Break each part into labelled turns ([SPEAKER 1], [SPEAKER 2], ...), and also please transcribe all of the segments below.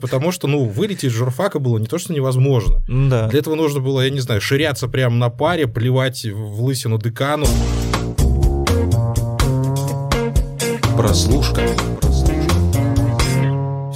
[SPEAKER 1] Потому что, ну, вылететь из журфака было не то, что невозможно.
[SPEAKER 2] Да.
[SPEAKER 1] Для этого нужно было, я не знаю, ширяться прямо на паре, плевать в лысину декану.
[SPEAKER 3] Прослушка.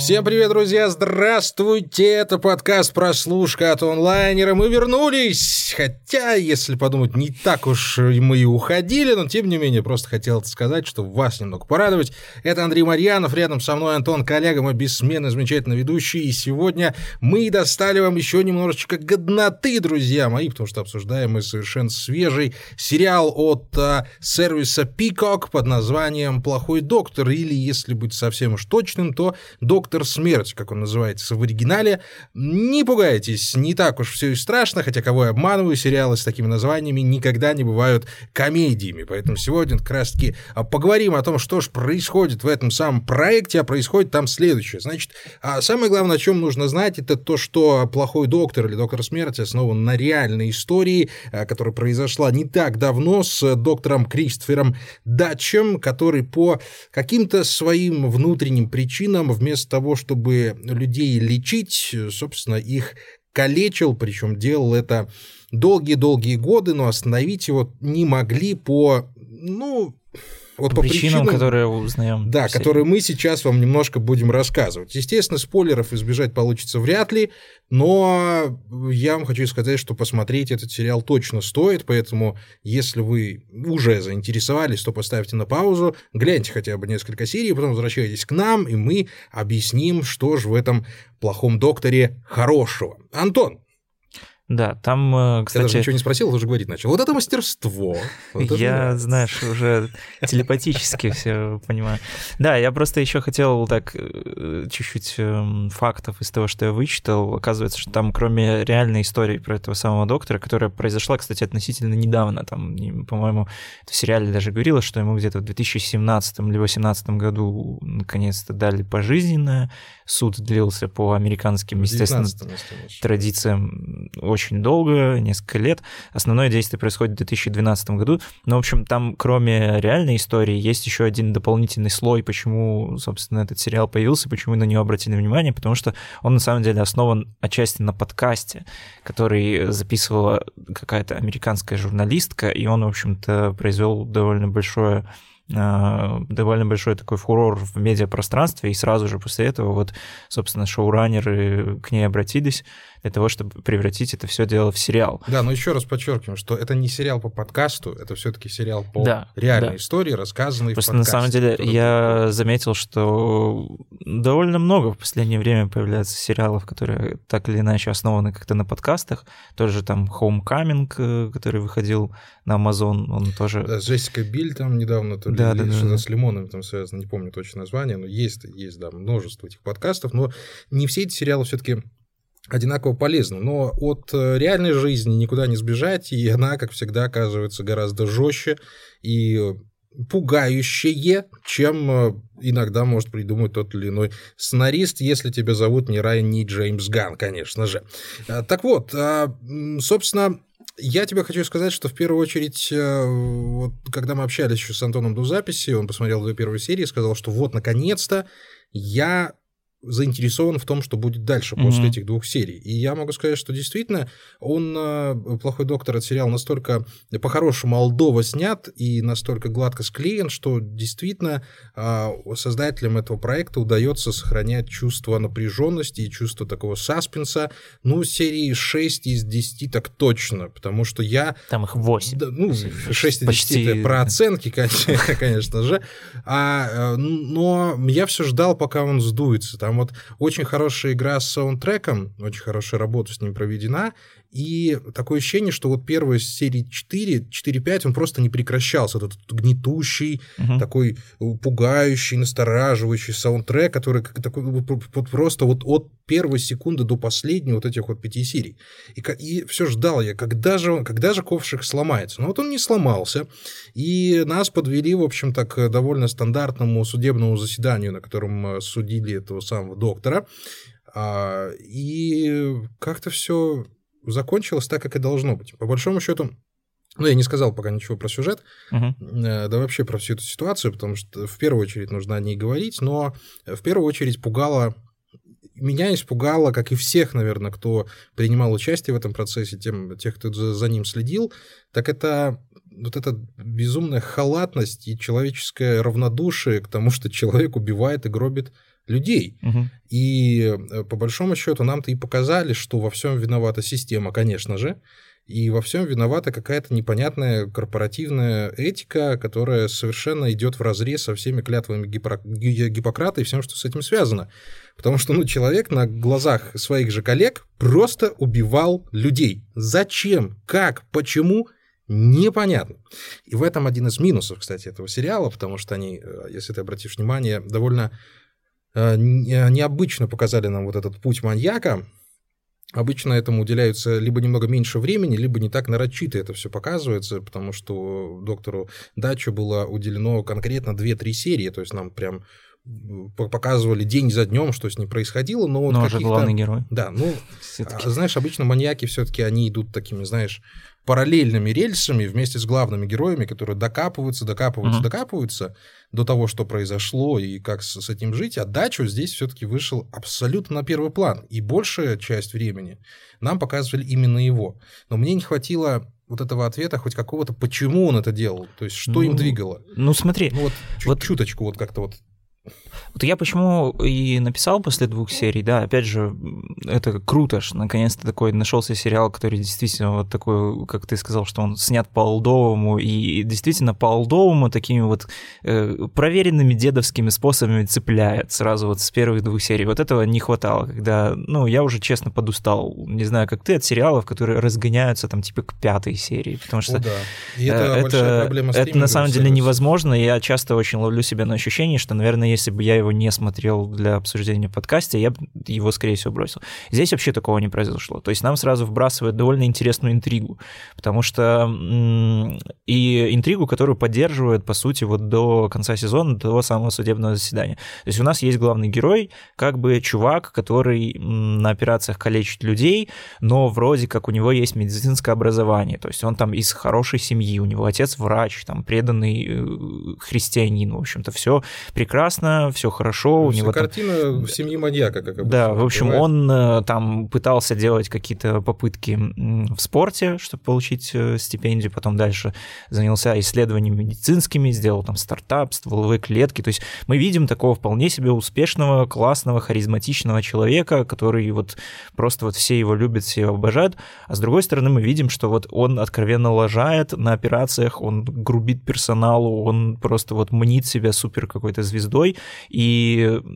[SPEAKER 1] Всем привет, друзья! Здравствуйте! Это подкаст «Прослушка» от онлайнера. Мы вернулись! Хотя, если подумать, не так уж мы и уходили, но тем не менее, просто хотел сказать, что вас немного порадовать. Это Андрей Марьянов, рядом со мной Антон Коллега, мой бессменный, замечательный ведущий. И сегодня мы достали вам еще немножечко годноты, друзья мои, потому что обсуждаем мы совершенно свежий сериал от а, сервиса Peacock под названием «Плохой доктор», или, если быть совсем уж точным, то «Доктор Доктор Смерть, как он называется в оригинале. Не пугайтесь, не так уж все и страшно, хотя кого я обманываю, сериалы с такими названиями никогда не бывают комедиями. Поэтому сегодня как раз-таки а, поговорим о том, что же происходит в этом самом проекте, а происходит там следующее. Значит, а самое главное, о чем нужно знать, это то, что «Плохой доктор» или «Доктор Смерти» основан на реальной истории, а, которая произошла не так давно с доктором Кристофером Датчем, который по каким-то своим внутренним причинам вместо того, чтобы людей лечить, собственно, их калечил, причем делал это долгие-долгие годы, но остановить его не могли по, ну,
[SPEAKER 2] вот по, по причинам, причинам, которые узнаем.
[SPEAKER 1] Да, все. которые мы сейчас вам немножко будем рассказывать. Естественно, спойлеров избежать получится вряд ли, но я вам хочу сказать, что посмотреть этот сериал точно стоит, поэтому если вы уже заинтересовались, то поставьте на паузу, гляньте хотя бы несколько серий, потом возвращайтесь к нам, и мы объясним, что же в этом плохом докторе хорошего. Антон,
[SPEAKER 2] да, там, кстати... Э,
[SPEAKER 1] я даже ничего не спросил, уже говорить начал. Вот это мастерство. Вот
[SPEAKER 2] это я, нравится. знаешь, уже телепатически все понимаю. Да, я просто еще хотел так э, чуть-чуть эм, фактов из того, что я вычитал. Оказывается, что там, кроме реальной истории про этого самого доктора, которая произошла, кстати, относительно недавно, там, по-моему, в сериале даже говорилось, что ему где-то в 2017 или 2018 году наконец-то дали пожизненное. Суд длился по американским, естественно, традициям очень долго, несколько лет. Основное действие происходит в 2012 году. Но, в общем, там, кроме реальной истории, есть еще один дополнительный слой, почему, собственно, этот сериал появился, почему на него обратили внимание, потому что он на самом деле основан отчасти на подкасте, который записывала какая-то американская журналистка, и он, в общем-то, произвел довольно большое а, довольно большой такой фурор в медиапространстве, и сразу же после этого вот, собственно, шоураннеры к ней обратились, для того, чтобы превратить это все дело в сериал.
[SPEAKER 1] Да, но еще раз подчеркиваем, что это не сериал по подкасту, это все-таки сериал по да, реальной да. истории, рассказанной
[SPEAKER 2] Просто
[SPEAKER 1] в подкасте.
[SPEAKER 2] на самом деле я был. заметил, что довольно много в последнее время появляется сериалов, которые так или иначе основаны как-то на подкастах. Тоже там Homecoming, э, который выходил на Amazon, он тоже...
[SPEAKER 1] Да, Джессика Биль там недавно, то ли да, да, что-то да. с Лимоном там связано, не помню точно название, но есть, есть, да, множество этих подкастов, но не все эти сериалы все-таки одинаково полезна. Но от э, реальной жизни никуда не сбежать, и она, как всегда, оказывается гораздо жестче и пугающее, чем э, иногда может придумать тот или иной сценарист, если тебя зовут не Райан, не Джеймс Ган, конечно же. Э, так вот, собственно, я тебе хочу сказать, что в первую очередь, вот, когда мы общались еще с Антоном до записи, он посмотрел две первые серии и сказал, что вот, наконец-то, я заинтересован в том, что будет дальше mm-hmm. после этих двух серий. И я могу сказать, что действительно он, э, плохой доктор, этот сериал настолько по-хорошему алдово снят и настолько гладко склеен, что действительно а, создателям этого проекта удается сохранять чувство напряженности и чувство такого саспенса. Ну, серии 6 из 10 так точно, потому что я...
[SPEAKER 2] Там их 8.
[SPEAKER 1] Да, ну, 6 из 10 это про оценки, конечно же. А, э, но я все ждал, пока он сдуется. Там там вот очень хорошая игра с саундтреком, очень хорошая работа с ним проведена, и такое ощущение, что вот первая серии 4, 4-5, он просто не прекращался. Этот гнетущий, угу. такой пугающий, настораживающий саундтрек, который такой вот просто вот от первой секунды до последней вот этих вот пяти серий. И, и все ждал я, когда же, когда же ковшик сломается. Но вот он не сломался. И нас подвели, в общем-то, к довольно стандартному судебному заседанию, на котором э, судили этого самого доктора. А, и как-то все закончилось так, как и должно быть. По большому счету, ну, я не сказал пока ничего про сюжет, uh-huh. да вообще про всю эту ситуацию, потому что в первую очередь нужно о ней говорить, но в первую очередь пугало меня испугало, как и всех, наверное, кто принимал участие в этом процессе, тем, тех, кто за ним следил, так это вот эта безумная халатность и человеческое равнодушие к тому, что человек убивает и гробит людей. Угу. И э, по большому счету нам-то и показали, что во всем виновата система, конечно же, и во всем виновата какая-то непонятная корпоративная этика, которая совершенно идет в разрез со всеми клятвами Гиппократа и всем, что с этим связано. Потому что ну, человек на глазах своих же коллег просто убивал людей. Зачем? Как? Почему? непонятно. И в этом один из минусов, кстати, этого сериала, потому что они, э, если ты обратишь внимание, довольно необычно показали нам вот этот путь маньяка. Обычно этому уделяются либо немного меньше времени, либо не так нарочито это все показывается, потому что доктору Дачу было уделено конкретно 2-3 серии, то есть нам прям показывали день за днем, что с ним происходило, но,
[SPEAKER 2] но вот же главный герой.
[SPEAKER 1] Да, ну, а, знаешь, обычно маньяки все-таки они идут такими, знаешь, параллельными рельсами вместе с главными героями, которые докапываются, докапываются, uh-huh. докапываются до того, что произошло и как с, с этим жить. А дачу здесь все-таки вышел абсолютно на первый план. И большая часть времени нам показывали именно его. Но мне не хватило вот этого ответа хоть какого-то, почему он это делал, то есть что ну, им двигало.
[SPEAKER 2] Ну смотри,
[SPEAKER 1] ну, вот, чуть, вот чуточку вот как-то вот
[SPEAKER 2] вот я почему и написал после двух серий, да, опять же, это круто, что наконец-то такой нашелся сериал, который действительно вот такой, как ты сказал, что он снят по олдовому, и действительно по олдовому такими вот э, проверенными дедовскими способами цепляет сразу вот с первых двух серий. Вот этого не хватало, когда, ну, я уже честно подустал, не знаю, как ты, от сериалов, которые разгоняются там типа к пятой серии, потому что О, да. и это, э, это, это на самом деле невозможно, я часто очень ловлю себя на ощущение, что, наверное, если бы я его не смотрел для обсуждения в подкасте, я его, скорее всего, бросил. Здесь вообще такого не произошло. То есть нам сразу вбрасывают довольно интересную интригу, потому что и интригу, которую поддерживают, по сути, вот до конца сезона, до самого судебного заседания. То есть у нас есть главный герой, как бы чувак, который на операциях калечит людей, но вроде как у него есть медицинское образование, то есть он там из хорошей семьи, у него отец врач, там преданный э, христианин, в общем-то, все прекрасно, все хорошо.
[SPEAKER 1] у него картина там... семьи маньяка, как обычно.
[SPEAKER 2] Да, в общем, бывает. он э, там пытался делать какие-то попытки в спорте, чтобы получить э, стипендию, потом дальше занялся исследованиями медицинскими, сделал там стартап, стволовые клетки. То есть мы видим такого вполне себе успешного, классного, харизматичного человека, который вот просто вот все его любят, все его обожают. А с другой стороны, мы видим, что вот он откровенно лажает на операциях, он грубит персоналу, он просто вот мнит себя супер какой-то звездой, и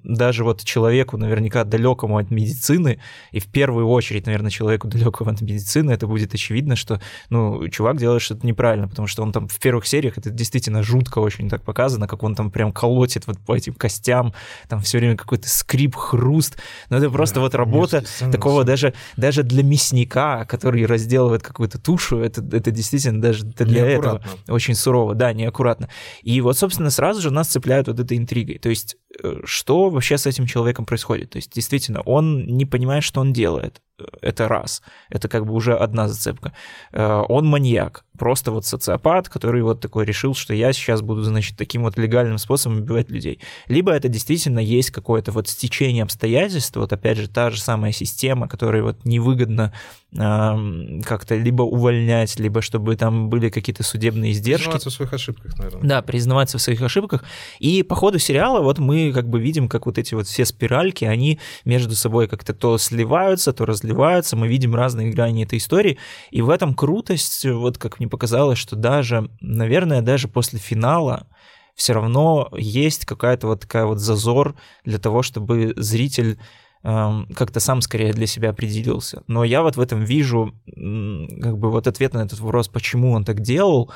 [SPEAKER 2] даже вот человеку наверняка далекому от медицины, и в первую очередь, наверное, человеку далекому от медицины, это будет очевидно, что, ну, чувак делает что-то неправильно, потому что он там в первых сериях, это действительно жутко очень так показано, как он там прям колотит вот по этим костям, там все время какой-то скрип, хруст, но это просто да, вот работа такого даже, даже для мясника, который разделывает какую-то тушу, это, это действительно даже для этого очень сурово, да, неаккуратно. И вот, собственно, сразу же нас цепляют вот этой интригой. То есть, что вообще с этим человеком происходит? То есть, действительно, он не понимает, что он делает это раз. Это как бы уже одна зацепка. Э, он маньяк, просто вот социопат, который вот такой решил, что я сейчас буду, значит, таким вот легальным способом убивать людей. Либо это действительно есть какое-то вот стечение обстоятельств, вот опять же та же самая система, которая вот невыгодно э, как-то либо увольнять, либо чтобы там были какие-то судебные издержки.
[SPEAKER 1] Признаваться в своих ошибках, наверное.
[SPEAKER 2] Да, признаваться в своих ошибках. И по ходу сериала вот мы как бы видим, как вот эти вот все спиральки, они между собой как-то то сливаются, то разливаются разливаются, мы видим разные грани этой истории, и в этом крутость, вот как мне показалось, что даже, наверное, даже после финала все равно есть какая-то вот такая вот зазор для того, чтобы зритель эм, как-то сам скорее для себя определился. Но я вот в этом вижу как бы вот ответ на этот вопрос, почему он так делал.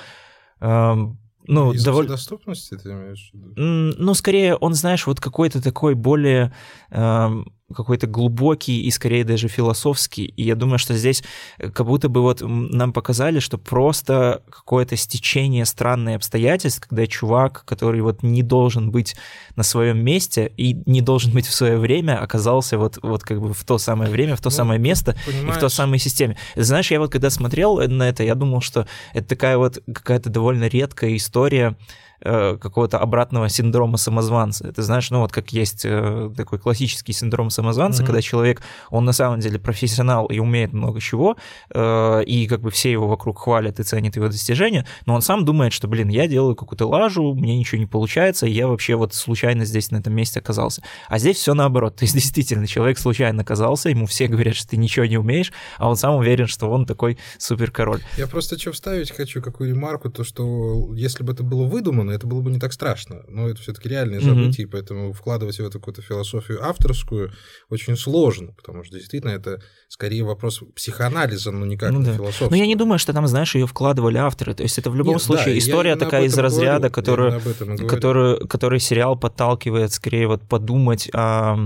[SPEAKER 2] Эм,
[SPEAKER 1] ну, довольно... доступности ты имеешь в виду?
[SPEAKER 2] Ну, скорее, он, знаешь, вот какой-то такой более эм, какой-то глубокий и скорее даже философский. И я думаю, что здесь э, как будто бы вот нам показали, что просто какое-то стечение странных обстоятельств, когда чувак, который вот не должен быть на своем месте и не должен быть в свое время, оказался вот, вот как бы в то самое время, в то ну, самое место понимаешь. и в той самой системе. Знаешь, я вот когда смотрел на это, я думал, что это такая вот какая-то довольно редкая история, э, какого-то обратного синдрома самозванца. Ты знаешь, ну вот как есть э, такой классический синдром самозванца, mm-hmm. когда человек, он на самом деле профессионал и умеет много чего, э, и как бы все его вокруг хвалят и ценят его достижения, но он сам думает, что, блин, я делаю какую-то лажу, мне ничего не получается, и я вообще вот случайно здесь на этом месте оказался. А здесь все наоборот. То есть действительно, человек случайно оказался, ему все говорят, что ты ничего не умеешь, а он сам уверен, что он такой супер король.
[SPEAKER 1] Я просто что вставить хочу, какую ремарку, то, что если бы это было выдумано, это было бы не так страшно. Но это все-таки реальные события, mm-hmm. поэтому вкладывать в эту какую-то философию авторскую очень сложно, потому что действительно это скорее вопрос психоанализа, но никак ну, не да. философского.
[SPEAKER 2] Но я не думаю, что там, знаешь, ее вкладывали авторы. То есть это в любом Нет, случае да, история такая из разряда, которую, которую, который сериал подталкивает скорее вот подумать о,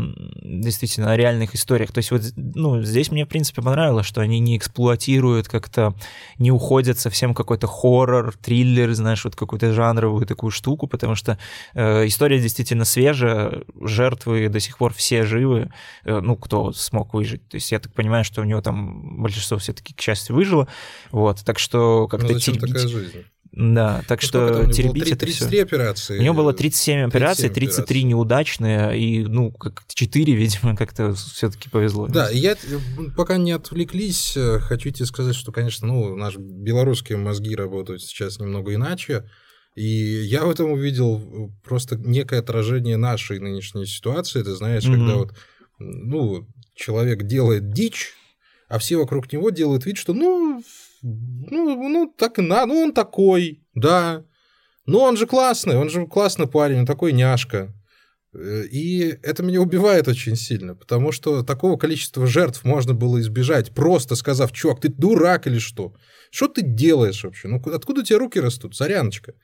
[SPEAKER 2] действительно о реальных историях. То есть вот ну, здесь мне, в принципе, понравилось, что они не эксплуатируют как-то, не уходят совсем какой-то хоррор, триллер, знаешь, вот какую-то жанровую такую штуку, потому что э, история действительно свежая, жертвы до сих пор все живы, э, ну, кто смог выжить. То есть я так понимаю, что у него там большинство все-таки, к счастью, выжило. Вот, так что как-то
[SPEAKER 1] ну, зачем теребить... такая жизнь?
[SPEAKER 2] Да, так ну, что теребить 3, это
[SPEAKER 1] 33 все. операции.
[SPEAKER 2] У него было 37 операций, 33 операций. неудачные, и, ну, как 4, видимо, как-то все-таки повезло.
[SPEAKER 1] Да, я, пока не отвлеклись, э, хочу тебе сказать, что, конечно, ну, наши белорусские мозги работают сейчас немного иначе, и я в этом увидел просто некое отражение нашей нынешней ситуации, ты знаешь, mm-hmm. когда вот, ну, человек делает дичь, а все вокруг него делают вид, что ну, ну, ну так и надо, ну он такой, да. Но он же классный, он же классный парень, он такой няшка. Э, и это меня убивает очень сильно, потому что такого количества жертв можно было избежать, просто сказав, чувак, ты дурак или что? Что ты делаешь вообще? Ну, откуда у тебя руки растут, царяночка?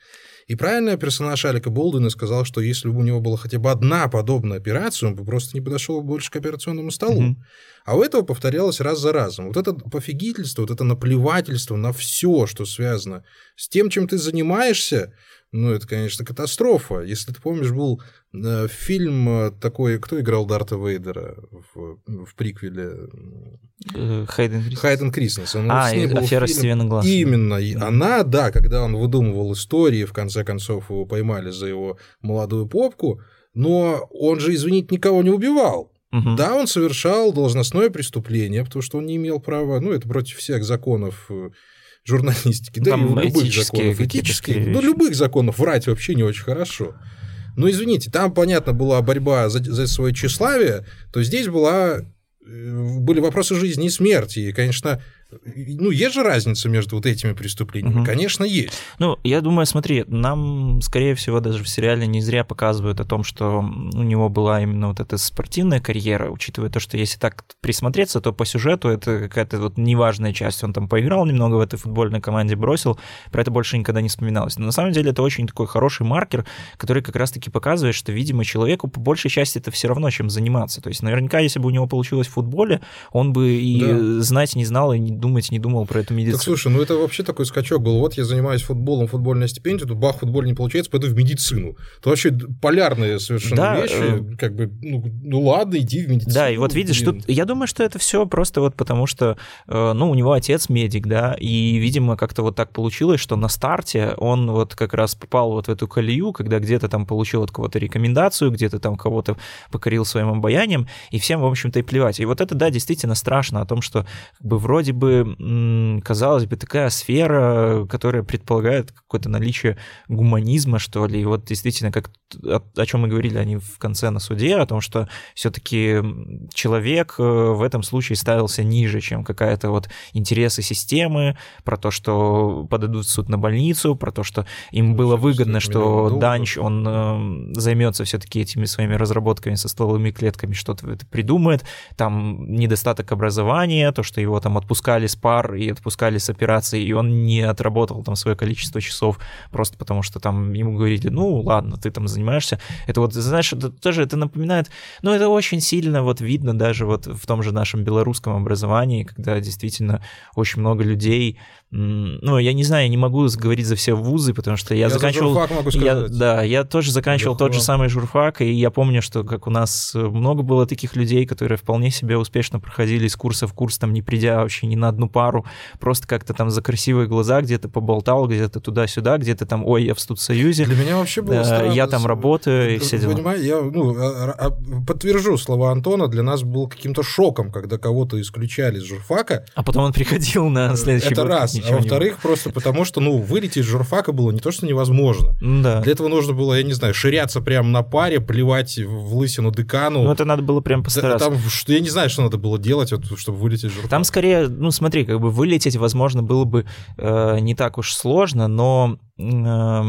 [SPEAKER 1] И правильно персонаж Алика Болдуина сказал, что если бы у него была хотя бы одна подобная операция, он бы просто не подошел больше к операционному столу. Mm-hmm. А у этого повторялось раз за разом. Вот это пофигительство, вот это наплевательство на все, что связано с тем, чем ты занимаешься, ну, это, конечно, катастрофа. Если ты помнишь, был э, фильм э, такой, кто играл Дарта Вейдера в, в приквеле?
[SPEAKER 2] Э, Хайден Кристенсен.
[SPEAKER 1] Хайден Кристенсен.
[SPEAKER 2] А, и афера. Стивена Гласса.
[SPEAKER 1] Именно. Да. Она, да, когда он выдумывал истории, в конце концов его поймали за его молодую попку, но он же, извините, никого не убивал. Угу. Да, он совершал должностное преступление, потому что он не имел права, ну, это против всех законов журналистики, да,
[SPEAKER 2] там
[SPEAKER 1] и любых законов, этических, ну, любых законов врать вообще не очень хорошо. Но извините, там, понятно, была борьба за, за свое тщеславие, то здесь была, э, были вопросы жизни и смерти. И, конечно, ну, есть же разница между вот этими преступлениями? Угу. Конечно, есть.
[SPEAKER 2] Ну, я думаю, смотри, нам, скорее всего, даже в сериале не зря показывают о том, что у него была именно вот эта спортивная карьера, учитывая то, что если так присмотреться, то по сюжету это какая-то вот неважная часть. Он там поиграл немного в этой футбольной команде, бросил, про это больше никогда не вспоминалось. Но на самом деле это очень такой хороший маркер, который как раз-таки показывает, что, видимо, человеку по большей части это все равно, чем заниматься. То есть наверняка, если бы у него получилось в футболе, он бы и да. знать не знал, и не думать не думал про эту медицину.
[SPEAKER 1] Так слушай, ну это вообще такой скачок был. Вот я занимаюсь футболом, футбольная стипендия, тут бах, футбол не получается, пойду в медицину. Это вообще полярные совершенно да, вещи. Э... Как бы, ну, ну ладно, иди в медицину.
[SPEAKER 2] Да, и вот видишь, блин. тут я думаю, что это все просто вот потому, что, э, ну, у него отец медик, да, и, видимо, как-то вот так получилось, что на старте он вот как раз попал вот в эту колею, когда где-то там получил от кого-то рекомендацию, где-то там кого-то покорил своим обаянием, и всем, в общем-то, и плевать. И вот это, да, действительно страшно о том, что как бы вроде бы казалось бы, такая сфера, которая предполагает какое-то наличие гуманизма, что ли. И вот действительно, как о, о чем мы говорили они в конце на суде, о том, что все-таки человек э, в этом случае ставился ниже, чем какая-то вот интересы системы, про то, что подадут в суд на больницу, про то, что им было выгодно, что Данч, он э, займется все-таки этими своими разработками со стволовыми клетками, что-то придумает, там недостаток образования, то, что его там отпускали с пар и отпускали с операции, и он не отработал там свое количество часов, просто потому что там ему говорили, ну ладно, ты там занимаешься. Это вот, знаешь, это тоже это напоминает, ну это очень сильно вот видно даже вот в том же нашем белорусском образовании, когда действительно очень много людей ну, я не знаю, я не могу говорить за все вузы, потому что я, я заканчивал...
[SPEAKER 1] За могу сказать.
[SPEAKER 2] Я, да, я тоже заканчивал тот же самый журфак, и я помню, что как у нас много было таких людей, которые вполне себе успешно проходили из курса в курс, там, не придя вообще ни на одну пару, просто как-то там за красивые глаза где-то поболтал, где-то туда-сюда, где-то там, ой, я в студсоюзе.
[SPEAKER 1] Для меня вообще было странно.
[SPEAKER 2] Я там работаю и все дела.
[SPEAKER 1] Понимаю, я ну, а, а, подтвержу слова Антона, для нас был каким-то шоком, когда кого-то исключали из журфака.
[SPEAKER 2] А потом он приходил на следующий
[SPEAKER 1] Это
[SPEAKER 2] год,
[SPEAKER 1] раз. А во-вторых, просто потому что, ну, вылететь из журфака было не то, что невозможно.
[SPEAKER 2] Да.
[SPEAKER 1] Для этого нужно было, я не знаю, ширяться прямо на паре, плевать в лысину декану.
[SPEAKER 2] Ну, это надо было прям постараться.
[SPEAKER 1] Там, что, я не знаю, что надо было делать, вот, чтобы вылететь из журфака.
[SPEAKER 2] Там скорее, ну, смотри, как бы вылететь, возможно, было бы э, не так уж сложно, но э,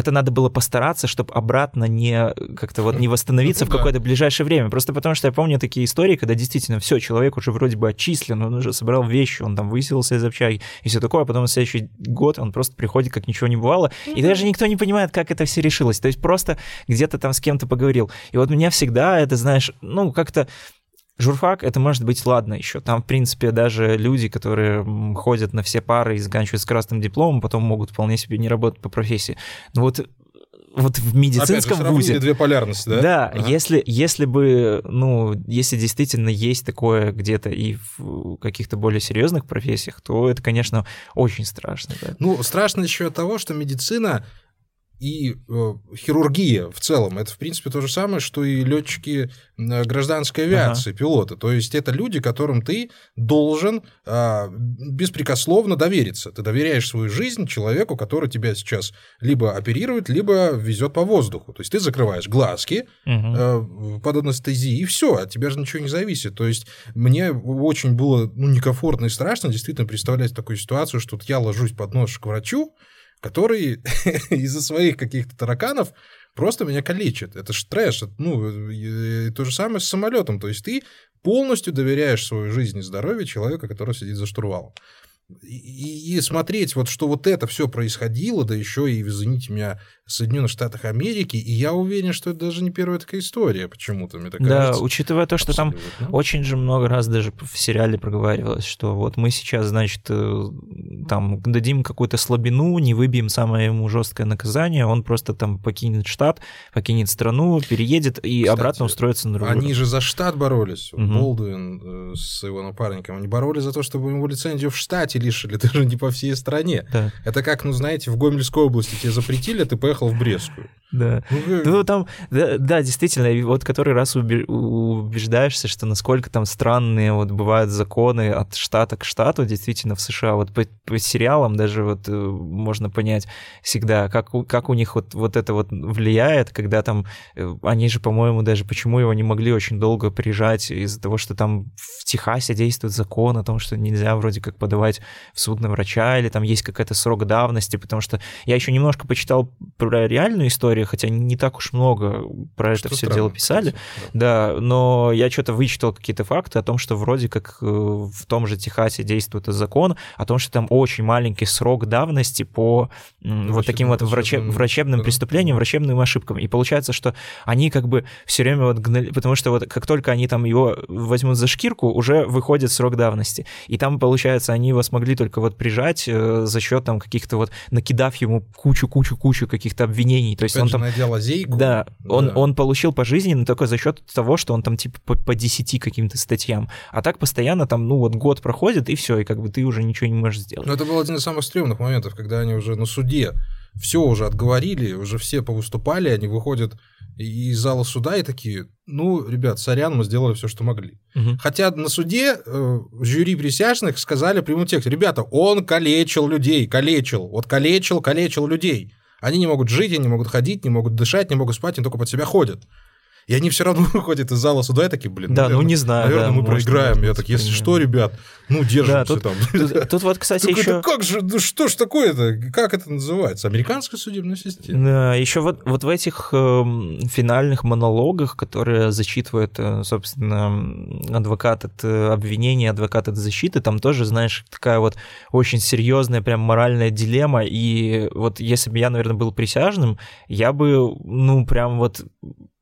[SPEAKER 2] это надо было постараться, чтобы обратно не как-то вот не восстановиться в какое-то ближайшее время. Просто потому что я помню такие истории, когда действительно все, человек уже вроде бы отчислен, он уже собрал вещи, он там выселился из общаги и все такое, а потом в следующий год он просто приходит, как ничего не бывало, и даже никто не понимает, как это все решилось. То есть просто где-то там с кем-то поговорил. И вот меня всегда это, знаешь, ну, как-то Журфак, это может быть ладно еще. Там, в принципе, даже люди, которые ходят на все пары и заканчивают с красным дипломом, потом могут вполне себе не работать по профессии. Но вот вот в медицинском
[SPEAKER 1] Опять же,
[SPEAKER 2] вузе.
[SPEAKER 1] две полярности, да?
[SPEAKER 2] Да, ага. если, если бы, ну, если действительно есть такое где-то и в каких-то более серьезных профессиях, то это, конечно, очень страшно. Да.
[SPEAKER 1] Ну, страшно еще от того, что медицина и э, хирургия в целом это в принципе то же самое, что и летчики э, гражданской авиации, ага. пилоты. То есть это люди, которым ты должен э, беспрекословно довериться. Ты доверяешь свою жизнь человеку, который тебя сейчас либо оперирует, либо везет по воздуху. То есть ты закрываешь глазки угу. э, под анестезией и все, от тебя же ничего не зависит. То есть мне очень было ну, некомфортно и страшно действительно представлять такую ситуацию, что я ложусь под нож к врачу который из-за своих каких-то тараканов просто меня калечит. Это ж трэш. Ну, и то же самое с самолетом. То есть ты полностью доверяешь свою жизнь и здоровье человека, который сидит за штурвалом. И, и смотреть, вот что вот это все происходило, да еще и, извините меня, Соединенных Штатах Америки, и я уверен, что это даже не первая такая история почему-то, мне так
[SPEAKER 2] да,
[SPEAKER 1] кажется.
[SPEAKER 2] Да, учитывая то, что Абсолютно. там очень же много раз даже в сериале проговаривалось, что вот мы сейчас, значит, э, там дадим какую-то слабину, не выбьем самое ему жесткое наказание, он просто там покинет штат, покинет страну, переедет и Кстати, обратно устроится на другую.
[SPEAKER 1] Они же за штат боролись, угу. Болдуин э, с его напарником, они боролись за то, чтобы ему лицензию в штате лишили, даже не по всей стране.
[SPEAKER 2] Да.
[SPEAKER 1] Это как, ну, знаете, в Гомельской области тебе запретили, а ты поехал в Брестскую.
[SPEAKER 2] Да. Ну, ну там, да, да, действительно, вот который раз убеждаешься, что насколько там странные вот бывают законы от штата к штату, действительно, в США. Вот по, по сериалам даже вот э, можно понять всегда, как, как у них вот, вот это вот влияет, когда там, э, они же, по-моему, даже почему его не могли очень долго приезжать из-за того, что там в Техасе действует закон о том, что нельзя вроде как подавать в суд на врача, или там есть какая-то срок давности, потому что я еще немножко почитал про реальную историю, хотя не так уж много про что это все дело писали, да. да, но я что-то вычитал какие-то факты о том, что вроде как э, в том же Техасе действует закон о том, что там очень маленький срок давности по Врачебным вот таким вот врачеб, врачебным да. преступлениям, врачебным ошибкам. И получается, что они как бы все время вот гнали, потому что вот как только они там его возьмут за шкирку, уже выходит срок давности. И там, получается, они его смогли только вот прижать э, за счет там каких-то вот накидав ему кучу-кучу-кучу каких-то обвинений. То есть он там...
[SPEAKER 1] найдя лазейку.
[SPEAKER 2] Да, да. Он, он получил пожизненно только за счет того, что он там типа по, по 10 каким-то статьям. А так постоянно там, ну вот год проходит, и все, и как бы ты уже ничего не можешь сделать.
[SPEAKER 1] Но это был один из самых стрёмных моментов, когда они уже на суде все уже отговорили, уже все повыступали, они выходят из зала суда и такие, ну, ребят, сорян, мы сделали все, что могли.
[SPEAKER 2] Угу.
[SPEAKER 1] Хотя на суде э, жюри присяжных сказали прямым текстом, ребята, он калечил людей, калечил, вот калечил, калечил людей. Они не могут жить, они не могут ходить, не могут дышать, не могут спать, они только под себя ходят. И они все равно выходят из зала суда и такие, блин,
[SPEAKER 2] да, наверное, ну не знаю,
[SPEAKER 1] наверное,
[SPEAKER 2] да,
[SPEAKER 1] мы проиграем. Я так, если что, ребят, ну держимся да,
[SPEAKER 2] тут,
[SPEAKER 1] там.
[SPEAKER 2] Тут, тут вот, кстати, еще...
[SPEAKER 1] Как же, ну что ж такое-то? Как это называется? Американская судебная система?
[SPEAKER 2] Да, еще вот, вот в этих э, финальных монологах, которые зачитывает, э, собственно, адвокат от э, обвинения, адвокат от защиты, там тоже, знаешь, такая вот очень серьезная прям моральная дилемма. И вот если бы я, наверное, был присяжным, я бы, ну, прям вот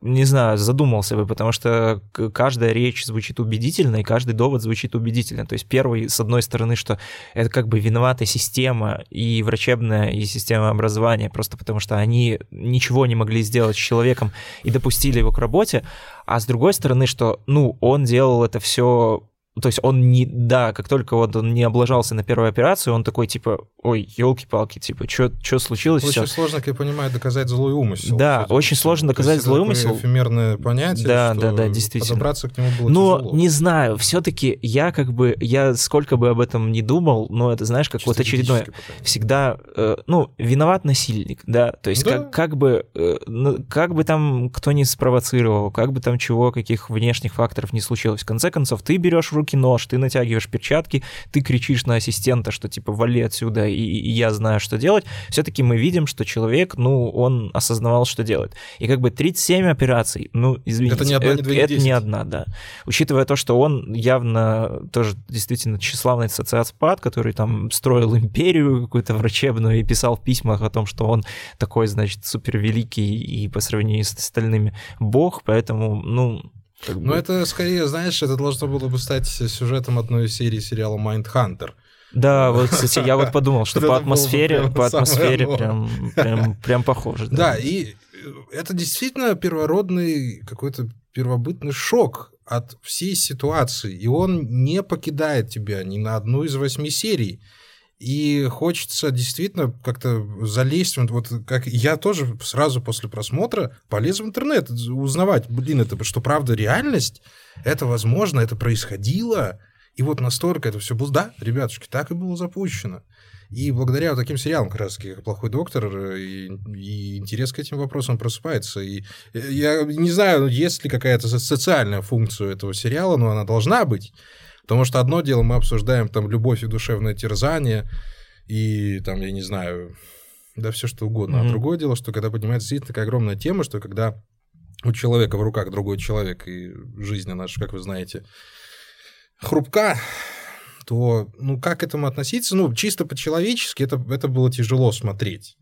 [SPEAKER 2] не знаю, задумался бы, потому что каждая речь звучит убедительно, и каждый довод звучит убедительно. То есть первый, с одной стороны, что это как бы виновата система и врачебная, и система образования, просто потому что они ничего не могли сделать с человеком и допустили его к работе, а с другой стороны, что, ну, он делал это все то есть он не, да, как только вот он не облажался на первую операцию, он такой типа, ой, елки-палки, типа, что случилось?
[SPEAKER 1] Очень всё? сложно, как я понимаю, доказать злой умысел.
[SPEAKER 2] Да, очень сложно доказать злой умысел.
[SPEAKER 1] эфемерное понятие,
[SPEAKER 2] да, да, да, действительно.
[SPEAKER 1] подобраться к нему было
[SPEAKER 2] Но
[SPEAKER 1] тяжело.
[SPEAKER 2] не знаю, все-таки я как бы, я сколько бы об этом не думал, но это знаешь, как
[SPEAKER 1] Чисто
[SPEAKER 2] вот очередное, всегда, э, ну, виноват насильник, да, то есть
[SPEAKER 1] Да.
[SPEAKER 2] как, как бы, э, ну, как бы там кто ни спровоцировал, как бы там чего, каких внешних факторов не случилось, в конце концов, ты берешь в руки нож, ты натягиваешь перчатки, ты кричишь на ассистента, что типа вали отсюда, и, и я знаю, что делать, все-таки мы видим, что человек, ну, он осознавал, что делает. И как бы 37 операций, ну, извините,
[SPEAKER 1] Это не одна, не две, не
[SPEAKER 2] это не
[SPEAKER 1] 10.
[SPEAKER 2] одна, да. Учитывая то, что он явно тоже действительно тщеславный социопат, который там строил империю какую-то врачебную и писал в письмах о том, что он такой, значит, супервеликий и по сравнению с остальными бог, поэтому, ну, как
[SPEAKER 1] Ну,
[SPEAKER 2] бы-
[SPEAKER 1] это скорее, знаешь, это должно было бы стать сюжетом одной из серий сериала «Майндхантер».
[SPEAKER 2] Да, вот, кстати, я вот подумал, что по атмосфере, по атмосфере прям, прям, прям похоже.
[SPEAKER 1] Да, и э, это действительно первородный какой-то первобытный шок от всей ситуации, и он не покидает тебя ни на одну из восьми серий. И хочется действительно как-то залезть, вот, вот как я тоже сразу после просмотра полез в интернет узнавать, блин, это что правда реальность, это возможно, это происходило, и вот настолько это все было, да, ребятушки, так и было запущено. И благодаря вот таким сериалам, как раз таки, как «Плохой доктор», и, и интерес к этим вопросам просыпается. И э, я не знаю, есть ли какая-то со- социальная функция этого сериала, но она должна быть. Потому что одно дело мы обсуждаем там любовь и душевное терзание, и там, я не знаю, да все что угодно. А
[SPEAKER 2] Мгм.
[SPEAKER 1] другое дело, что когда поднимается действительно такая огромная тема, что когда у человека в руках другой человек, и жизнь наша, как вы знаете, хрупка, то, ну, как к этому относиться? Ну, чисто по-человечески это, это было тяжело смотреть.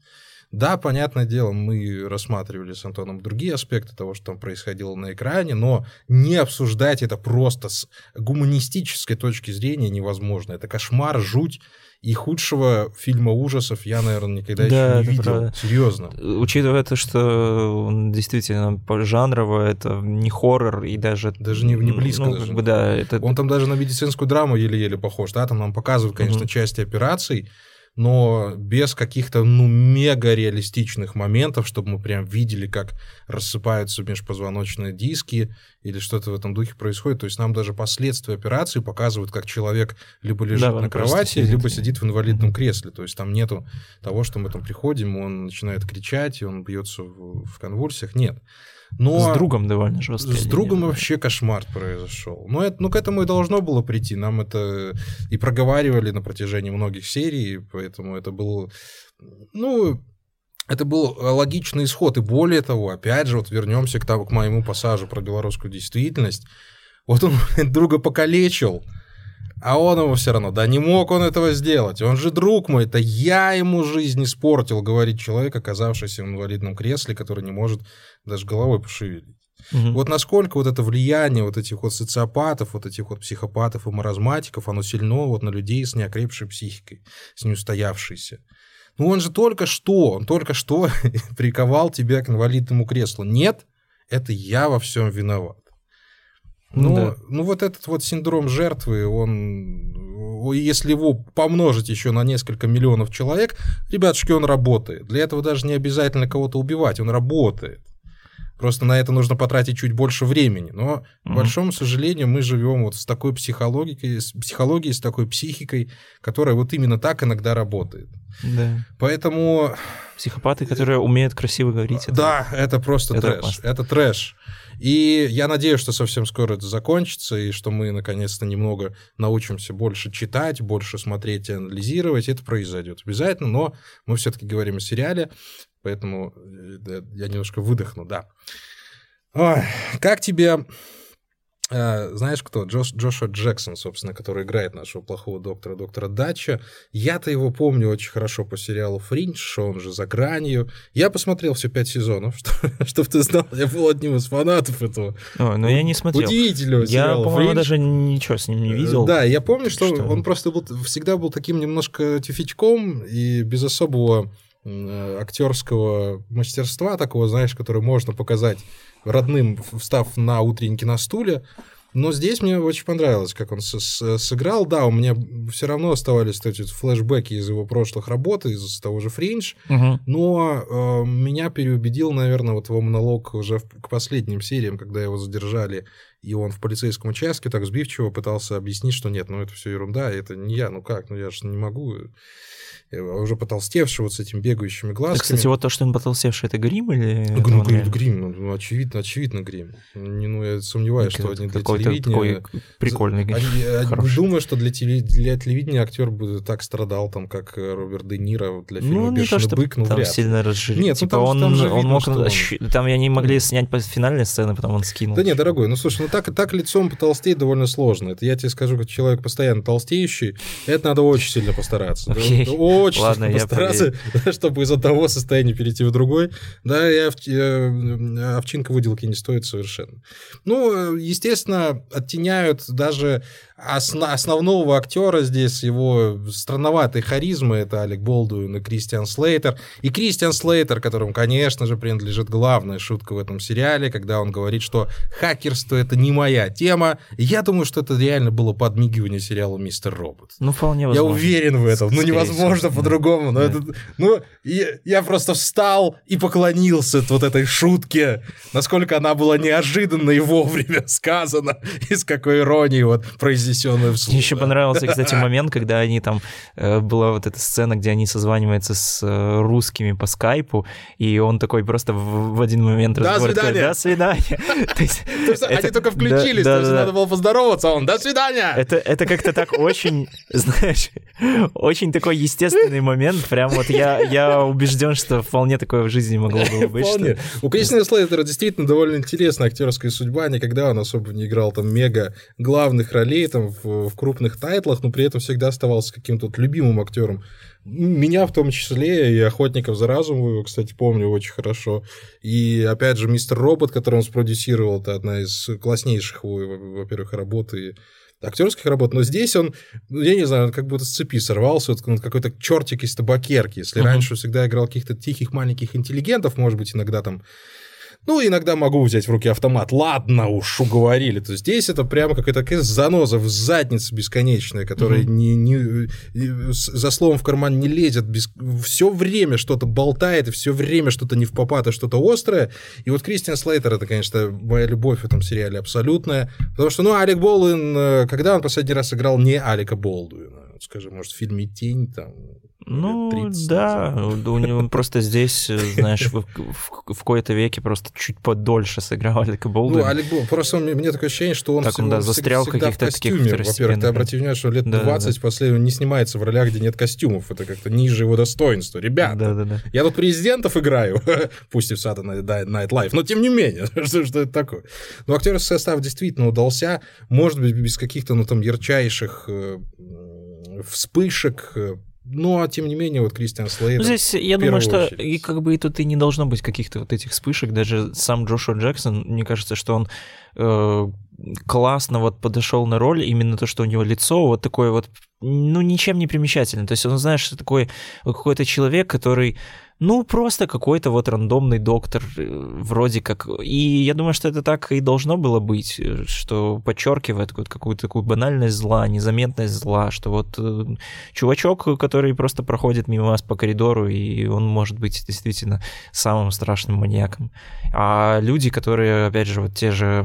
[SPEAKER 1] Да, понятное дело, мы рассматривали с Антоном другие аспекты того, что там происходило на экране, но не обсуждать это просто с гуманистической точки зрения невозможно. Это кошмар, жуть, и худшего фильма ужасов я, наверное, никогда
[SPEAKER 2] Да,
[SPEAKER 1] еще не видел.
[SPEAKER 2] правда.
[SPEAKER 1] Серьезно.
[SPEAKER 2] Учитывая то, что он действительно жанрово, это не хоррор и даже...
[SPEAKER 1] Даже не- не близко
[SPEAKER 2] Ну,
[SPEAKER 1] даже.
[SPEAKER 2] как бы, да, это...
[SPEAKER 1] Он там даже на медицинскую драму еле-еле похож, да, там нам показывают, конечно,
[SPEAKER 2] Мгм.
[SPEAKER 1] части операций, но без каких-то, ну, мега реалистичных моментов, чтобы мы прям видели, как рассыпаются межпозвоночные диски или что-то в этом духе происходит. То есть нам даже последствия операции показывают, как человек либо лежит
[SPEAKER 2] Да,
[SPEAKER 1] на кровати,
[SPEAKER 2] сидит.
[SPEAKER 1] либо сидит в инвалидном кресле. То есть там нету того, что мы там приходим, он начинает кричать, и он бьется в, в конвульсиях. Нет. Но...
[SPEAKER 2] С другом довольно жестко.
[SPEAKER 1] С другом вообще кошмар произошел. Но это, ну, к этому и должно было прийти. Нам это и проговаривали на протяжении многих серий, поэтому это был, ну, это был логичный исход. И более того, опять же, вот вернемся к, тому, к моему пассажу про белорусскую действительность. Вот он блин, друга покалечил, а он ему все равно, да не мог он этого сделать. Он же друг мой, это я ему жизнь испортил, говорит человек, оказавшийся в инвалидном кресле, который не может даже головой пошевелить.
[SPEAKER 2] Мгм.
[SPEAKER 1] Вот насколько вот это влияние вот этих вот социопатов, вот этих вот психопатов и маразматиков, оно сильно вот на людей с неокрепшей психикой, с неустоявшейся. Ну он же только что, он только что приковал тебя к инвалидному креслу. Нет, это я во всем виноват.
[SPEAKER 2] Ну
[SPEAKER 1] Ну,
[SPEAKER 2] да.
[SPEAKER 1] ну вот этот вот синдром жертвы, он, если его помножить еще на несколько миллионов человек, ребятушки, он работает. Для этого даже не обязательно кого-то убивать, он работает. Просто на это нужно потратить чуть больше времени. Но, к
[SPEAKER 2] Мгм.
[SPEAKER 1] большому сожалению, мы живем вот с такой психологией, с психологией, с такой психикой, которая вот именно так иногда работает.
[SPEAKER 2] Да.
[SPEAKER 1] Поэтому
[SPEAKER 2] Психопаты, которые умеют красиво говорить. это-
[SPEAKER 1] да, это просто
[SPEAKER 2] это
[SPEAKER 1] трэш.
[SPEAKER 2] опасно.
[SPEAKER 1] Это трэш. И я надеюсь, что совсем скоро это закончится, и что мы наконец-то немного научимся больше читать, больше смотреть и анализировать. Это произойдет обязательно, но мы все-таки говорим о сериале, поэтому э, я немножко выдохну, да. Ой, как тебе э, знаешь кто? Джош, Джошуа Джексон, собственно, который играет нашего плохого доктора, доктора Дача. Я-то его помню очень хорошо по сериалу «Фриндж», что он же «За гранью». Я посмотрел все пять сезонов, чтобы ты знал, я был одним из фанатов этого
[SPEAKER 2] Ой, но я не смотрел.
[SPEAKER 1] удивительного
[SPEAKER 2] Я,
[SPEAKER 1] сериала
[SPEAKER 2] по-моему, даже ничего с ним не видел.
[SPEAKER 1] Да, я помню, что,
[SPEAKER 2] Что?
[SPEAKER 1] он просто был, всегда был таким немножко тюфячком и без особого актерского мастерства такого, знаешь, которое можно показать родным, встав на утреннике на стуле. Но здесь мне очень понравилось, как он сыграл. Да, у меня все равно оставались эти флешбеки из его прошлых работ, из того же Фриндж, угу. но э, меня переубедил, наверное, вот его монолог уже к последним сериям, когда его задержали, и он в полицейском участке так сбивчиво пытался объяснить, что нет, ну это все ерунда, это не я, ну как, ну я же не могу Э, уже потолстевший вот с этими бегающими глазками.
[SPEAKER 2] кстати, вот то, что он потолстевший, это грим или...
[SPEAKER 1] Ну, ну, грим, грим, ну, ну, очевидно, очевидно грим. Не, ну, я сомневаюсь, что они для телевидения...
[SPEAKER 2] такой прикольный грим.
[SPEAKER 1] Они, думаю, что для, теле, для телевидения актер бы так страдал, там, как э, Роберт Де Ниро для ну, фильма ну, «Бешеный то, бык», ну,
[SPEAKER 2] там
[SPEAKER 1] вряд
[SPEAKER 2] сильно разжили. Нет, ну, типа, ну, там, он, там, же он видно, мог... Он... Там они могли снять по финальной сцены, потом он скинул.
[SPEAKER 1] Да нет, дорогой, ну, слушай, ну, так, так лицом потолстеть довольно сложно. Это я тебе скажу, как человек постоянно толстеющий, это надо очень сильно постараться.
[SPEAKER 2] Okay.
[SPEAKER 1] Очень Ладно, я постараться, чтобы из одного состояния перейти в другой. Да, и ов... Э, овчинка выделки не стоит совершенно. Ну, естественно, оттеняют даже Осно- основного актера здесь, его странноватой харизмы, это Алек Болдуин и Кристиан Слейтер. И Кристиан Слейтер, которому, конечно же, принадлежит главная шутка в этом сериале, когда он говорит, что хакерство — это не моя тема. Я думаю, что это реально было подмигивание сериала «Мистер Робот».
[SPEAKER 2] Ну, вполне возможно.
[SPEAKER 1] Я уверен в этом. Ну, невозможно по-другому. Но да. это, ну, я, я просто встал и поклонился вот этой шутке, насколько она была неожиданно и вовремя сказана, и с какой иронией вот произнесена произнесенную вслух.
[SPEAKER 2] Мне еще понравился, кстати, момент, когда они там... Э, была вот эта сцена, где они созваниваются с э, русскими по скайпу, и он такой просто в один момент
[SPEAKER 1] До свидания!
[SPEAKER 2] До свидания!
[SPEAKER 1] Они только включились, то есть надо было поздороваться, он «До свидания!»
[SPEAKER 2] Это как-то так очень, знаешь, очень такой естественный момент, прям вот я убежден, что вполне такое в жизни могло бы быть. Вполне.
[SPEAKER 1] У Кристина Слейтера действительно довольно интересная актерская судьба, никогда он особо не играл там мега главных ролей, там в, в крупных тайтлах, но при этом всегда оставался каким-то вот любимым актером. Меня в том числе, и «Охотников за разум», его, кстати, помню очень хорошо. И, опять же, «Мистер Робот», который он спродюсировал, это одна из класснейших во-первых, работ и актерских работ, но здесь он, ну, я не знаю, он как будто с цепи сорвался, вот какой-то чертик из табакерки. Если uh-huh. раньше всегда играл каких-то тихих маленьких интеллигентов, может быть, иногда там ну, иногда могу взять в руки автомат. Ладно уж, уговорили. То здесь это прямо какая-то такая заноза в заднице бесконечная, которая mm-hmm. не, не, за словом в карман не лезет. Без, все время что-то болтает, и все время что-то не в попад, а что-то острое. И вот Кристиан Слейтер, это, конечно, моя любовь в этом сериале абсолютная. Потому что, ну, Алек Болдуин, э, когда он последний раз играл не Алика Болдуина? Скажем, может, в фильме «Тень», там,
[SPEAKER 2] ну, да, у него просто здесь, э, знаешь, в, в, в кои-то веке просто чуть подольше сыграл Алика Болдуин.
[SPEAKER 1] Ну, Алик Болдуин, просто он, мне такое ощущение, что он,
[SPEAKER 2] так, он да, застрял в каких-то таких
[SPEAKER 1] Во-первых, ты обрати внимание, что лет да, 20 да. последний не снимается в ролях, где нет костюмов. Это как-то ниже его достоинства. Ребята, да, да, да. я тут президентов играю, пусть и в Saturday Night Live, но тем не менее, что, что это такое? Но актерский состав действительно удался, может быть, без каких-то, ну, там, ярчайших э, вспышек, э, ну, а тем не менее, вот Кристиан Слейдер... Ну,
[SPEAKER 2] здесь, я думаю, что очередь. и как бы и тут и не должно быть каких-то вот этих вспышек. Даже сам Джошуа Джексон, мне кажется, что он э, классно вот подошел на роль, именно то, что у него лицо вот такое вот, ну, ничем не примечательное. То есть он, знаешь, такой какой-то человек, который ну, просто какой-то вот рандомный доктор, э, вроде как. И я думаю, что это так и должно было быть, э, что подчеркивает вот какую-то такую банальность зла, незаметность зла, что вот э, чувачок, который просто проходит мимо вас по коридору, и он может быть действительно самым страшным маньяком. А люди, которые, опять же, вот те же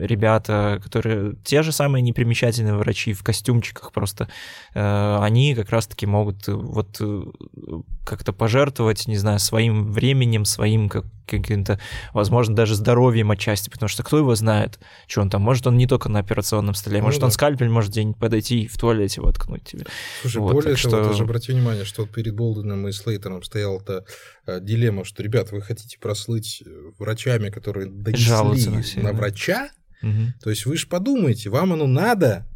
[SPEAKER 2] ребята, которые те же самые непримечательные врачи в костюмчиках просто, э, они как раз-таки могут вот как-то пожертвовать не знаю, своим временем, своим как, каким-то, возможно, даже здоровьем отчасти, потому что кто его знает, что он там, может, он не только на операционном столе, ну, может, да. он скальпель может где-нибудь подойти и в туалете воткнуть тебе.
[SPEAKER 1] Слушай, вот, более того, что... даже обрати внимание, что перед Болденом и Слейтером стояла-то э, дилемма, что, ребят, вы хотите прослыть врачами, которые донесли на, все, на врача, угу. то есть вы же подумайте, вам оно надо,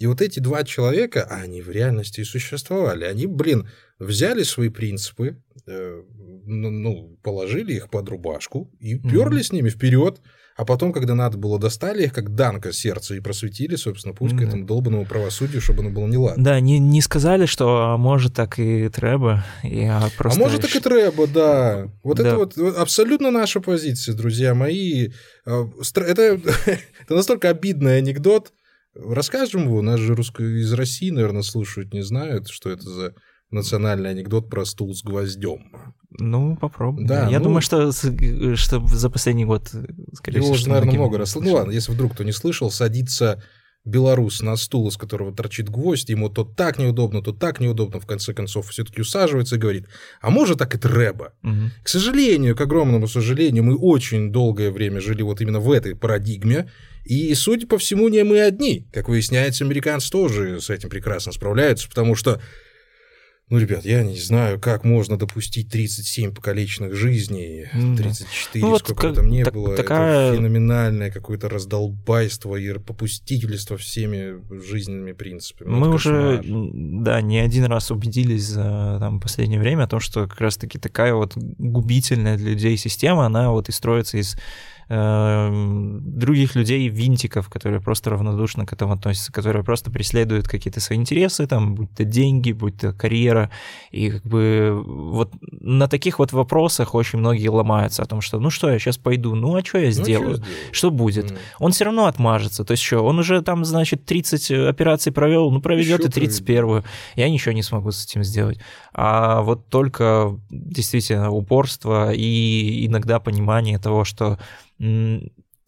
[SPEAKER 1] и вот эти два человека, а они в реальности и существовали. Они, блин, взяли свои принципы, э, ну, ну, положили их под рубашку и перли mm-hmm. с ними вперед. А потом, когда надо было, достали их, как данка сердца, и просветили, собственно, путь к этому долбанному правосудию, чтобы оно было не ладно.
[SPEAKER 2] Да, не, не сказали, что а может так и треба. И, а, просто...
[SPEAKER 1] а может так и треба, да. Вот да. это вот абсолютно наша позиция, друзья мои. А, это, это настолько обидный анекдот. Расскажем его, нас же русско... из России, наверное, слушают, не знают, что это за национальный анекдот про стул с гвоздем.
[SPEAKER 2] Ну, попробуем. Да, Я ну, думаю, что, что за последний год,
[SPEAKER 1] скорее его всего, уже, наверное, много раз. Ну ладно, если вдруг кто не слышал, садится белорус на стул, из которого торчит гвоздь, ему то так неудобно, то так неудобно, в конце концов все-таки усаживается и говорит, а может так и треба. Угу. К сожалению, к огромному сожалению, мы очень долгое время жили вот именно в этой парадигме, и, судя по всему, не мы одни. Как выясняется, американцы тоже с этим прекрасно справляются, потому что ну, ребят, я не знаю, как можно допустить 37 покалеченных жизней, 34, ну, сколько вот, там не так, было. Такая... Это феноменальное какое-то раздолбайство и попустительство всеми жизненными принципами.
[SPEAKER 2] Мы вот уже, да, не один раз убедились за там, последнее время о том, что как раз-таки такая вот губительная для людей система, она вот и строится из других людей, винтиков, которые просто равнодушно к этому относятся, которые просто преследуют какие-то свои интересы, там, будь то деньги, будь то карьера, и как бы вот на таких вот вопросах очень многие ломаются о том, что ну что, я сейчас пойду, ну а что я сделаю, ну, что, что будет? Mm. Он все равно отмажется, то есть что, он уже там, значит, 30 операций провел, ну проведет и 31-ю, я ничего не смогу с этим сделать. А вот только действительно упорство и иногда понимание того, что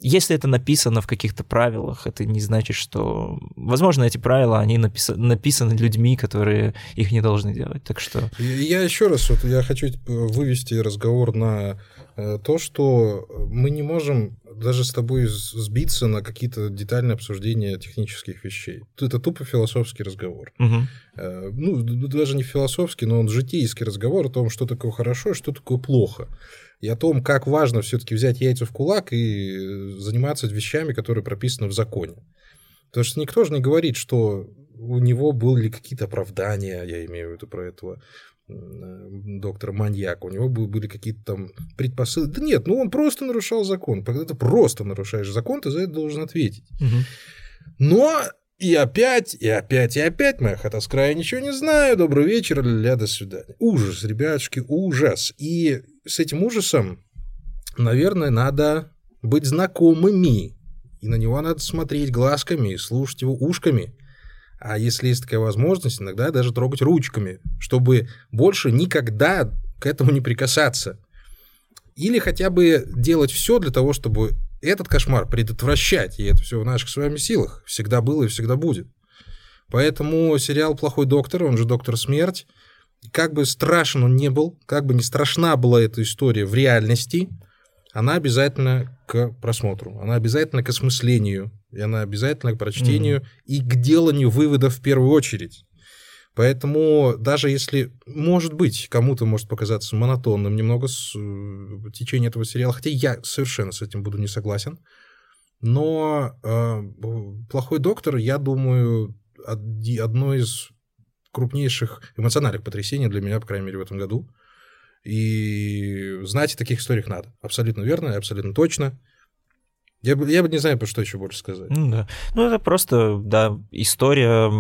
[SPEAKER 2] если это написано в каких-то правилах, это не значит, что... Возможно, эти правила, они напис... написаны людьми, которые их не должны делать, так что...
[SPEAKER 1] Я еще раз, вот я хочу вывести разговор на э, то, что мы не можем даже с тобой сбиться на какие-то детальные обсуждения технических вещей. Это тупо философский разговор. Угу. Ну, даже не философский, но он житейский разговор о том, что такое хорошо и что такое плохо и о том, как важно все-таки взять яйца в кулак и э, заниматься вещами, которые прописаны в законе. Потому что никто же не говорит, что у него были какие-то оправдания, я имею в виду про этого э, доктора маньяка, у него были какие-то там предпосылки. Да нет, ну он просто нарушал закон. Когда ты просто нарушаешь закон, ты за это должен ответить. Угу. Но и опять, и опять, и опять, моя хата с края ничего не знаю. Добрый вечер, ля, до свидания. Ужас, ребятушки, ужас. И с этим ужасом, наверное, надо быть знакомыми. И на него надо смотреть глазками, слушать его ушками. А если есть такая возможность, иногда даже трогать ручками, чтобы больше никогда к этому не прикасаться. Или хотя бы делать все для того, чтобы этот кошмар предотвращать, и это все в наших с вами силах. Всегда было и всегда будет. Поэтому сериал «Плохой доктор», он же «Доктор Смерть», как бы страшен он не был, как бы не страшна была эта история в реальности, она обязательно к просмотру, она обязательно к осмыслению, и она обязательно к прочтению mm-hmm. и к деланию выводов в первую очередь. Поэтому даже если, может быть, кому-то может показаться монотонным немного с, э, течение этого сериала, хотя я совершенно с этим буду не согласен, но э, «Плохой доктор», я думаю, одно из крупнейших эмоциональных потрясений для меня, по крайней мере, в этом году. И знать о таких историях надо. Абсолютно верно, абсолютно точно. Я бы, я бы не знаю, что еще больше сказать.
[SPEAKER 2] Ну, да. ну, это просто, да, история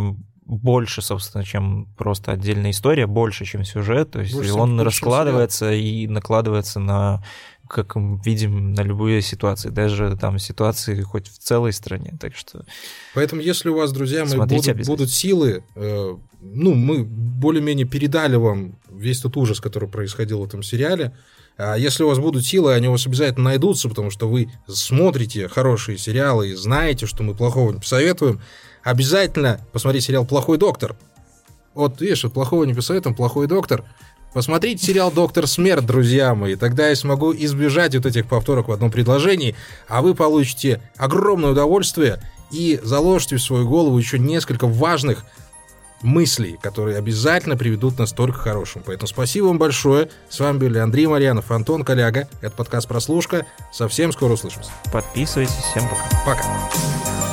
[SPEAKER 2] больше, собственно, чем просто отдельная история, больше, чем сюжет. То есть больше, он раскладывается сюжет. и накладывается на как мы видим на любые ситуации, даже там ситуации хоть в целой стране, так что...
[SPEAKER 1] Поэтому если у вас, друзья мои, будут, будут силы, э, ну, мы более-менее передали вам весь тот ужас, который происходил в этом сериале, а если у вас будут силы, они у вас обязательно найдутся, потому что вы смотрите хорошие сериалы и знаете, что мы плохого не посоветуем, обязательно посмотрите сериал «Плохой доктор». Вот, видишь, вот плохого не посоветуем, «Плохой доктор». Посмотрите сериал «Доктор Смерть», друзья мои, тогда я смогу избежать вот этих повторок в одном предложении, а вы получите огромное удовольствие и заложите в свою голову еще несколько важных мыслей, которые обязательно приведут нас только к хорошему. Поэтому спасибо вам большое. С вами были Андрей Марьянов, Антон Коляга. Это подкаст «Прослушка». Совсем скоро услышимся.
[SPEAKER 2] Подписывайтесь. Всем пока.
[SPEAKER 1] Пока.